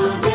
Ooh.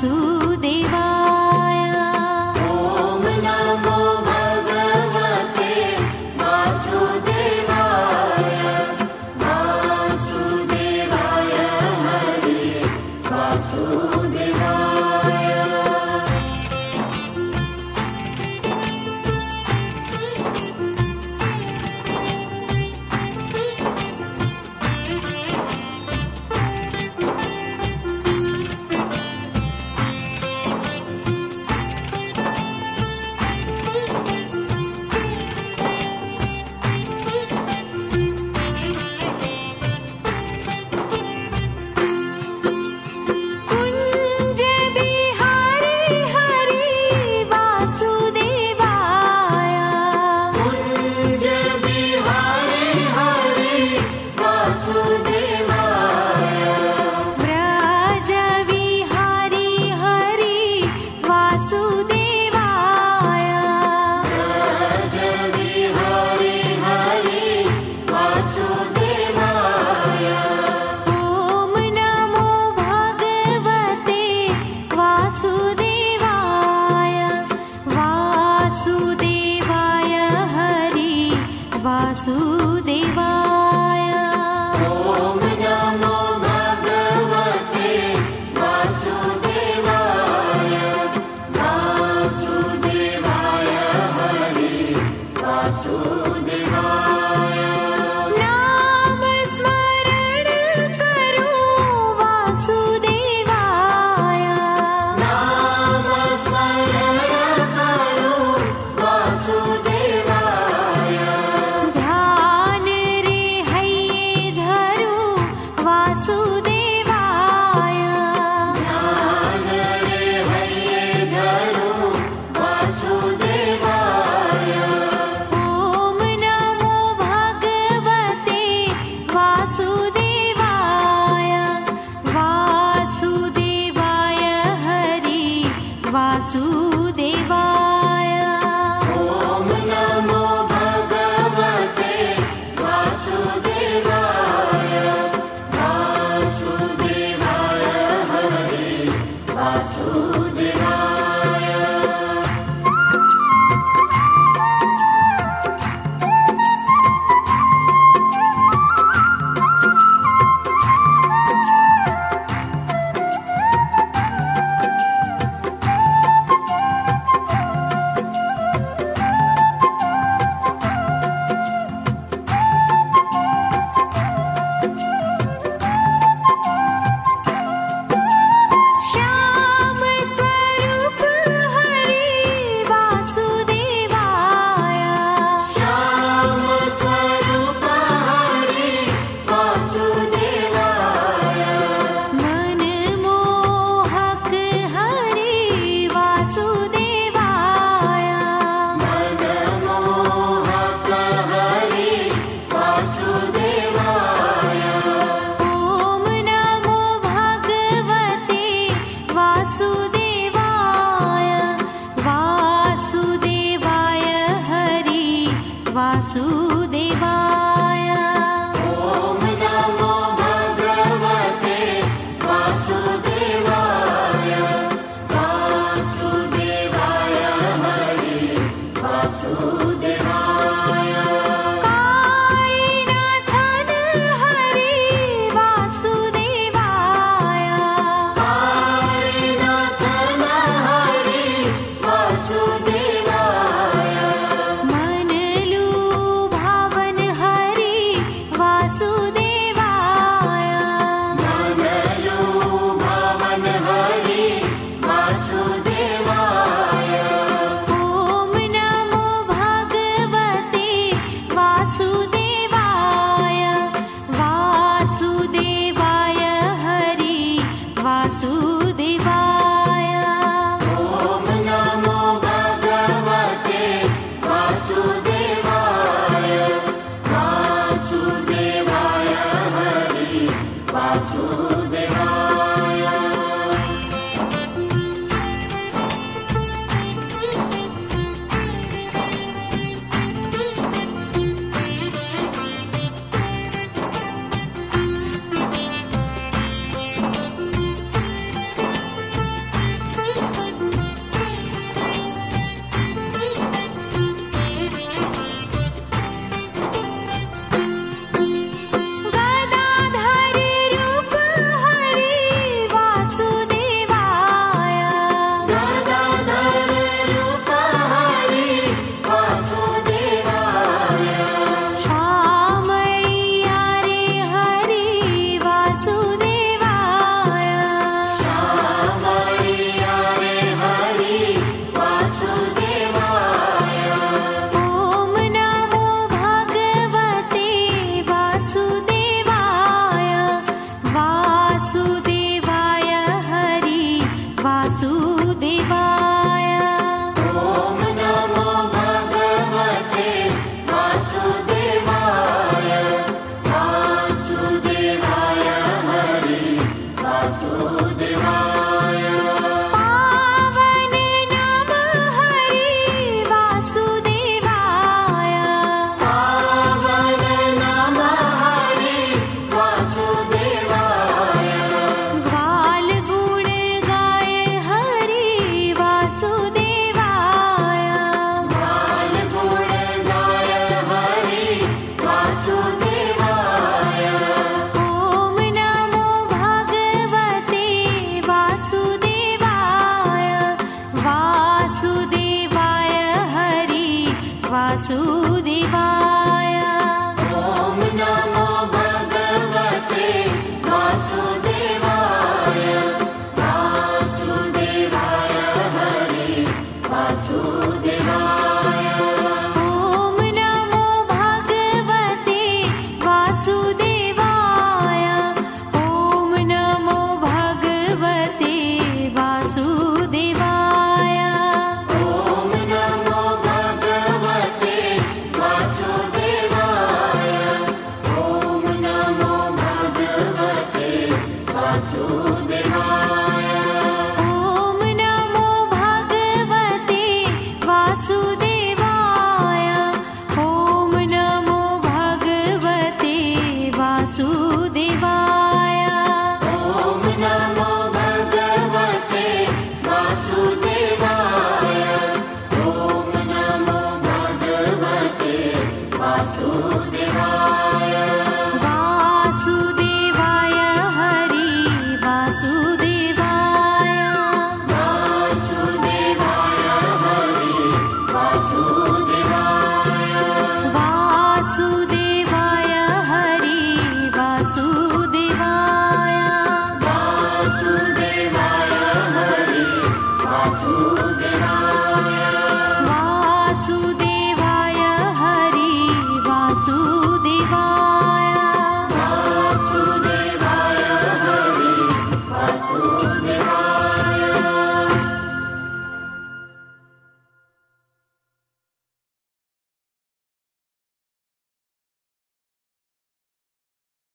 Jesus. वासुदेवाय